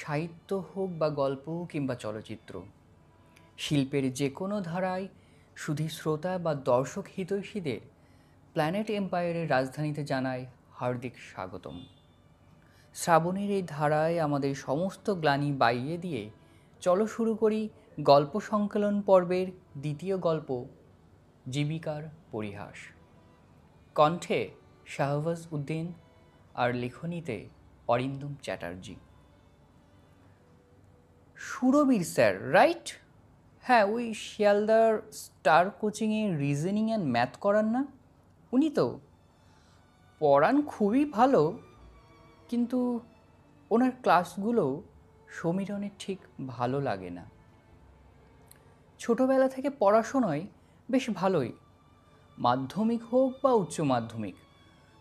সাহিত্য হোক বা গল্প কিংবা চলচ্চিত্র, শিল্পের যে কোনো ধারায় শুধু শ্রোতা বা দর্শক হিতৈষীদের প্ল্যানেট এম্পায়ারের রাজধানীতে জানায় হার্দিক স্বাগতম। শ্রাবণের এই ধারায় আমাদের সমস্ত গ্লানি বাইয়ে দিয়ে চলো শুরু করি গল্প সংকলন পর্বের দ্বিতীয় গল্প, জীবিকার পরিহাস। কণ্ঠে শাহবাজ উদ্দিন আর লিখনীতে অরিন্দম চ্যাটার্জি। সুরবীর স্যার রাইট হ্যাঁ ওই শিয়ালদার স্টার কোচিংয়ে রিজনিং অ্যান্ড ম্যাথ করান না? উনি তো পড়ান খুবই ভালো, কিন্তু ওনার ক্লাসগুলো সমীরণের ঠিক ভালো লাগে না। ছোটবেলা থেকে পড়াশোনায় বেশ ভালোই, মাধ্যমিক হোক বা উচ্চ মাধ্যমিক,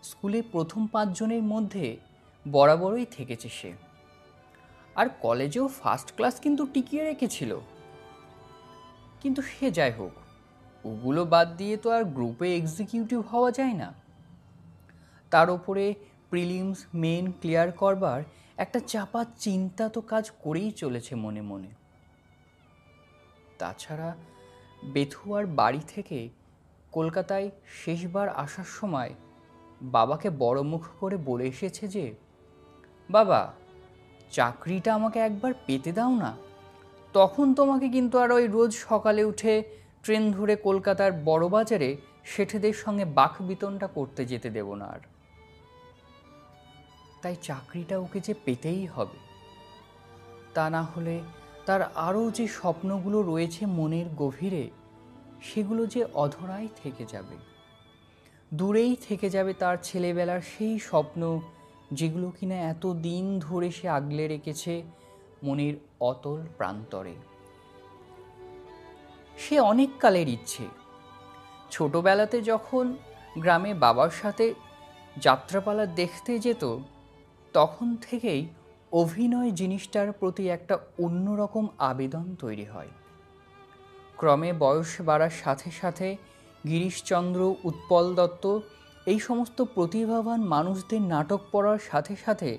স্কুলে প্রথম পাঁচজনের মধ্যে বরাবরই থেকেছে সে। আর কলেজেও ফার্স্ট ক্লাস কিন্তু টিকিয়ে রেখেছিল। কিন্তু সে যাই হোক, ওগুলো বাদ দিয়ে তো আর গ্রুপে এক্সিকিউটিভ হওয়া যায় না। তার ওপরে প্রিলিমস মেন ক্লিয়ার করবার একটা চাপা চিন্তা তো কাজ করেই চলেছে মনে মনে। তাছাড়া বেথুয়ার বাড়ি থেকে কলকাতায় শেষবার আসার সময় বাবাকে বড় মুখ করে বলে এসেছে যে, বাবা চাকরিটা আমাকে একবার পেতে দাও না। তখন তোমাকে কিন্তু আর ওই রোজ সকালে উঠে ট্রেন ধরে কলকাতার বড় বাজারে শেঠেদের সঙ্গে বাক বিতনটা করতে যেতে দেব না আর। তাই চাকরিটা ওকে যে পেতেই হবে, তা না হলে তার আরও যে স্বপ্নগুলো রয়েছে মনের গভীরে, সেগুলো যে অধরাই থেকে যাবে। দূরেই থেকে যাবে তার ছেলেবেলার সেই স্বপ্ন যেগুলো কিনা এত দিন ধরে সে আগলে রেখেছে মনের অতল প্রান্তরে। সে অনেক কালের ইচ্ছে। ছোটবেলাতে যখন গ্রামে বাবার সাথে যাত্রাপালা দেখতে যেত, তখন থেকেই অভিনয় জিনিসটার প্রতি একটা অন্যরকম আবেদন তৈরি হয়। ক্রমে বয়স বাড়ার সাথে সাথে গিরিশচন্দ্র উৎপল দত্ত এই সমস্ত প্রতিভাবান মানুষদের নাটক পড়ার সাথে সাথে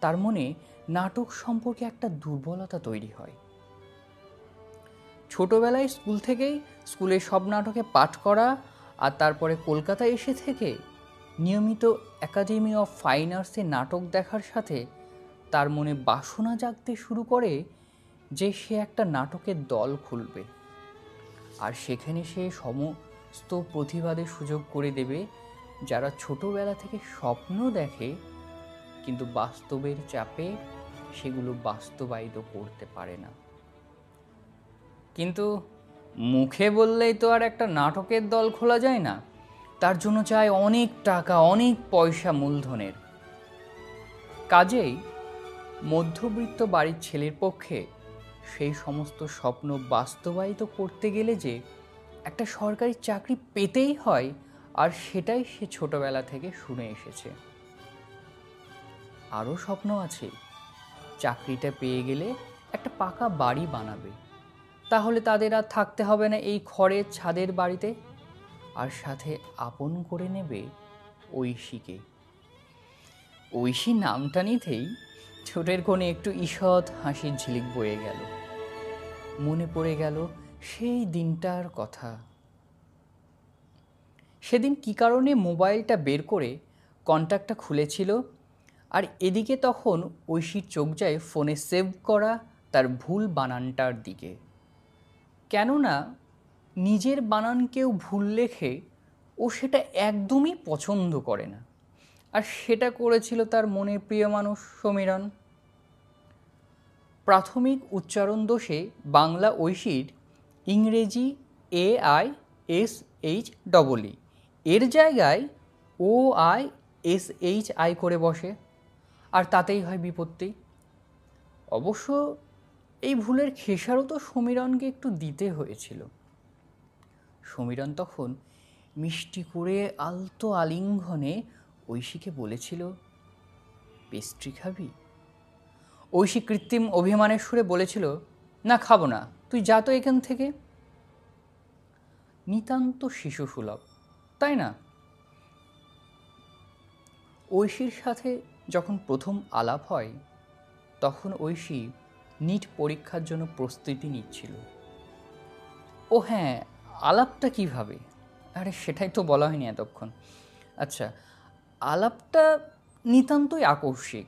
তার মনে নাটক সম্পর্কে একটা দুর্বলতা তৈরি হয়। ছোটবেলায় স্কুল থেকেই স্কুলের সব নাটকে পাঠ করা আর তারপরে কলকাতায় এসে থেকে নিয়মিত একাডেমি অফ ফাইন আর্টসে নাটক দেখার সাথে তার মনে বাসনা জাগতে শুরু করে যে সে একটা নাটকের দল খুলবে। আর সেখানে সে সমস্ত প্রতিবাদের সুযোগ করে দেবে যারা ছোটবেলা থেকে স্বপ্ন দেখে, কিন্তু বাস্তবের চাপে সেগুলো বাস্তবায়িত করতে পারে না। কিন্তু মুখে বললেই তো আর একটা নাটকের দল খোলা যায় না। তার জন্য চায় অনেক টাকা, অনেক পয়সা মূলধনের। কাজেই মধ্যবিত্ত বাড়ির ছেলের পক্ষে সেই সমস্ত স্বপ্ন বাস্তবায়িত করতে গেলে যে একটা সরকারি চাকরি পেতেই হয় আর সেটাই সে ছোটবেলা থেকে শুনে এসেছে। আরও স্বপ্ন আছে, চাকরিটা পেয়ে গেলে একটা পাকা বাড়ি বানাবে। তাহলে তাদের আর থাকতে হবে না এই খড়ের ছাদের বাড়িতে। আর সাথে আপন করে নেবে ঐশীকে। ঐশী নামটা নিতেই ছোটের কোণে একটু ঈষৎ হাসির ঝিলিক বয়ে গেল। মনে পড়ে গেল সেই দিনটার কথা। সেদিন কী কারণে মোবাইলটা বের করে কন্ট্যাক্টটা খুলেছিল? আর এদিকে তখন ঐশীর চোখ যায় ফোনে সেভ করা তার ভুল বানানটার দিকে। কেননা নিজের বানান কেউ ভুল লেখে ও সেটা একদমই পছন্দ করে না। আর সেটা করেছিল তার মনের প্রিয় মানুষ সমীরণ। প্রাথমিক উচ্চারণ দোষে বাংলা ঐশীর ইংরেজি A I S H double E. এর জায়গায় O I S H I করে বসে, আর তাতেই হয় বিপত্তি। অবশ্য এই ভুলের খেসারও তো সমীরণকে একটু দিতে হয়েছিল। সমীরণ তখন মিষ্টি করে আলতো আলিঙ্গনে ঐশীকে বলেছিল, পেস্ট্রি খাবি? ঐশী কৃত্রিম অভিমানের সুরে বলেছিল, না, খাব না, তুই যা তো এখান থেকে। নিতান্ত শিশু সুলভ তাই না? ঐশীর সাথে যখন প্রথম আলাপ হয়, তখন ঐশী নিট পরীক্ষার জন্য প্রস্তুতি নিচ্ছিল। ও হ্যাঁ আলাপটা কীভাবে? আরে, সেটাই তো বলা হয়নি এতক্ষণ। আচ্ছা আলাপটা নিতান্তই আকস্মিক।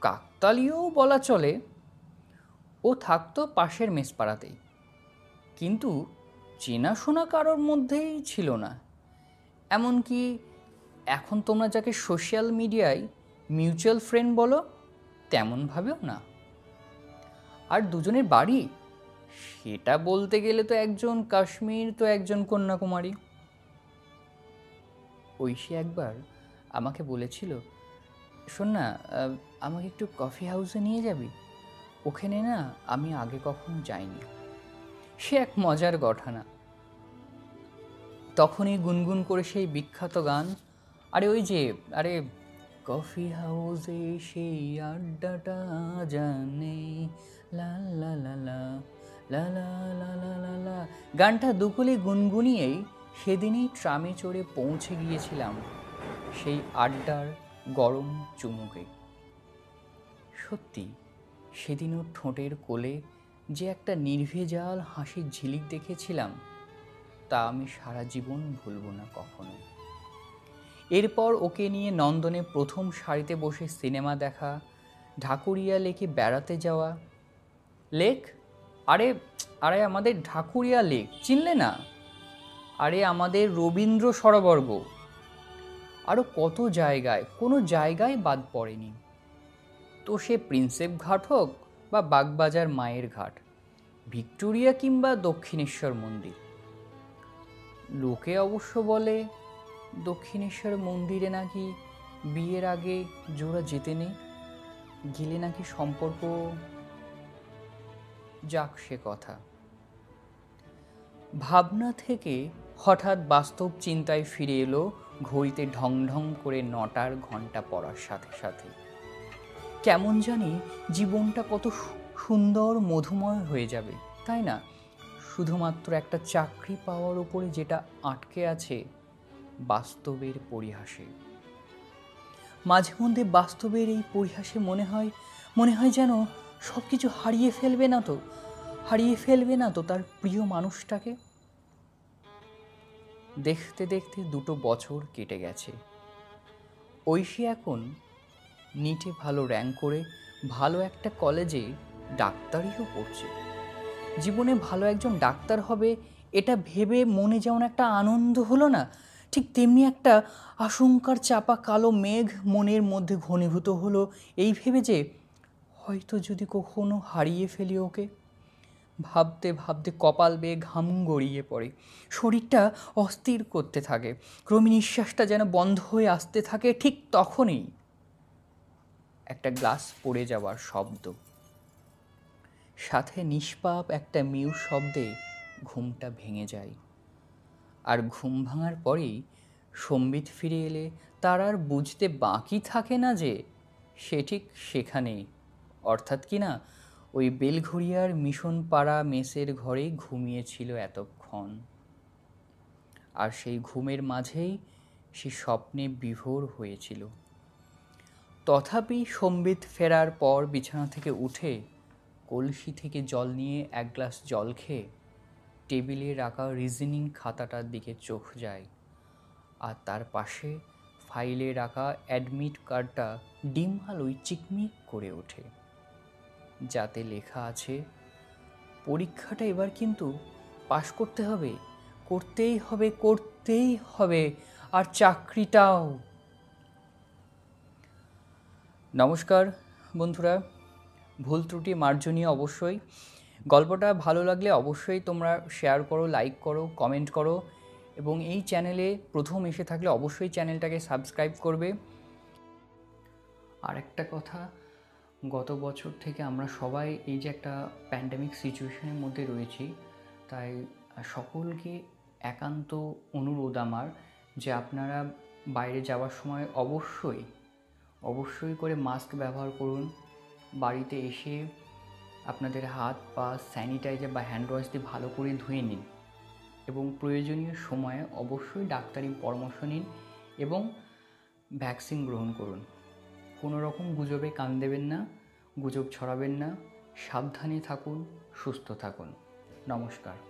কাকতালীয় বলা চলে, ও থাকতো পাশের মেসপাড়াতেই। কিন্তু চেনাশোনা কারোর মধ্যেই ছিল না। এমনকি এখন তোমরা যাকে সোশ্যাল মিডিয়ায় মিউচুয়াল ফ্রেন্ড বলো, তেমনভাবেও না। আর দুজনের বাড়ি? সেটা বলতে গেলে তো একজন কাশ্মীর, তো একজন কন্যাকুমারী। ঐশী একবার আমাকে বলেছিল শোন না আমাকে একটু কফি হাউসে নিয়ে যাবি? ওখানে না আমি আগে কখনো যাইনি। সে এক মজার ঘটনা তখনই গুনগুন করে সেই বিখ্যাত গান, আরে ওই যে, আরে, কফি হাউসে সেই আড্ডাটা জানে লা লা লা লা লা লা। গানটা দুকুলে গুনগুনিয়েই সেদিনই ট্রামে চড়ে পৌঁছে গিয়েছিলাম সেই আড্ডার গরম চুমুকে। সত্যি, সেদিনও ঠোঁটের কোলে যে একটা নির্ভেজাল হাসির ঝিলিক দেখেছিলাম, তা আমি সারা জীবন ভুলব না কখনো। এরপর ওকে নিয়ে নন্দনে প্রথম সারিতে বসে সিনেমা দেখা, ঢাকুরিয়া লেকে বেড়াতে যাওয়া। লেক? আরে আরে আমাদের ঢাকুরিয়া লেক, চিনলে না? আরে আমাদের রবীন্দ্র সরোবর গো। আরও কত জায়গায়, কোনো জায়গায় বাদ পড়েনি। তো সে প্রিন্সেপ ঘাট হোক বা বাগবাজার মায়ের ঘাট, ভিক্টোরিয়া কিংবা দক্ষিণেশ্বর মন্দির। লোকে অবশ্য বলে, দক্ষিণেশ্বর মন্দিরে নাকি বিয়ের আগে জোড়া যেতে নেই? গেলে নাকি সম্পর্ক যাক সে কথা। ভাবনা থেকে হঠাৎ বাস্তব চিন্তায় ফিরে এলো ঘড়িতে ঢং ঢং করে নটার ঘণ্টা পড়ার সাথে সাথে। কেমন জানি জীবনটা কত সুন্দর, মধুময় হয়ে যাবে, তাই না? শুধুমাত্র একটা চাকরি পাওয়ার উপরে যেটা আটকে আছে বাস্তবের পরিহাসে। মাঝে মধ্যে বাস্তবের এই পরিহাসে মনে হয় মনে হয় যেন সব কিছু হারিয়ে ফেলবে না তো, হারিয়ে ফেলবে না তো তার প্রিয় মানুষটাকে। দেখতে দেখতে দুটো বছর কেটে গেছে। ঐশী এখন নিটে ভালো র্যাঙ্ক করে ভালো একটা কলেজে ডাক্তারিও পড়ছে জীবনে ভালো একজন ডাক্তার হবে, এটা ভেবে মনে যেমন একটা আনন্দ হলো না, ঠিক তেমনি একটা আশঙ্কার চাপা কালো মেঘ মনের মধ্যে ঘনীভূত হলো। এই ভেবে যে হয়তো যদি কখনো হারিয়ে ফেলি ওকে। ভাবতে ভাবতে কপাল বেয়ে ঘাম গড়িয়ে পড়ে। শরীরটা অস্থির করতে থাকে। ক্রমে নিঃশ্বাসটা যেন বন্ধ হয়ে আসতে থাকে ঠিক তখনই। একটা গ্লাস পড়ে যাওয়ার শব্দ। সাথে নিষ্পাপ একটা মিউ শব্দে ঘুমটা ভেঙে যায়। আর ঘুম ভাঙার পরেই সম্বিত ফিরে এলে তার আর বুঝতে বাকি থাকে না যে সে ঠিক সেখানেই অর্থাৎ কি না, ওই বেলঘড়িয়ার মিশন পাড়া মেসের ঘরে ঘুমিয়েছিল এতক্ষণ। আর সেই ঘুমের মাঝেই সে স্বপ্নে বিভোর হয়েছিল। তথাপি সম্বিত ফেরার পর বিছানা থেকে উঠে কলসি থেকে জল নিয়ে এক গ্লাস জল খেয়ে টেবিলে রাখা রিজনিং খাতাটার দিকে চোখ যায়। আর তার পাশে ফাইলে রাখা অ্যাডমিট কার্ডটা ডিম আলোয় চিকমিক করে ওঠে। যাতে লেখা আছে, পরীক্ষাটা এবার কিন্তু পাশ করতে হবে, করতেই হবে করতেই হবে, আর চাকরিটাও। নমস্কার, বন্ধুরা। ভুল ত্রুটি মার্জনীয় অবশ্যই। গল্পটা ভালো লাগলে অবশ্যই তোমরা শেয়ার করো লাইক করো কমেন্ট করো এবং এই চ্যানেলে প্রথম এসে থাকলে অবশ্যই চ্যানেলটাকে সাবস্ক্রাইব করবে। আর একটা কথা, গত বছর থেকে আমরা সবাই এই যে একটা প্যান্ডেমিক সিচুয়েশনের মধ্যে রয়েছি, তাই সকলকে একান্ত অনুরোধ আমার যে আপনারা বাইরে যাওয়ার সময় অবশ্যই অবশ্যই করে মাস্ক ব্যবহার করুন। বাড়িতে এসে আপনাদের হাত পা স্যানিটাইজার বা হ্যান্ড ওয়াশ দিয়ে ভালো করে ধুয়ে নিন এবং প্রয়োজনীয় সময়ে অবশ্যই ডাক্তারি পরামর্শ নিন এবং ভ্যাকসিন গ্রহণ করুন। কোনো রকম গুজবে কান দেবেন না, গুজব ছড়াবেন না, সাবধানে থাকুন, সুস্থ থাকুন। নমস্কার।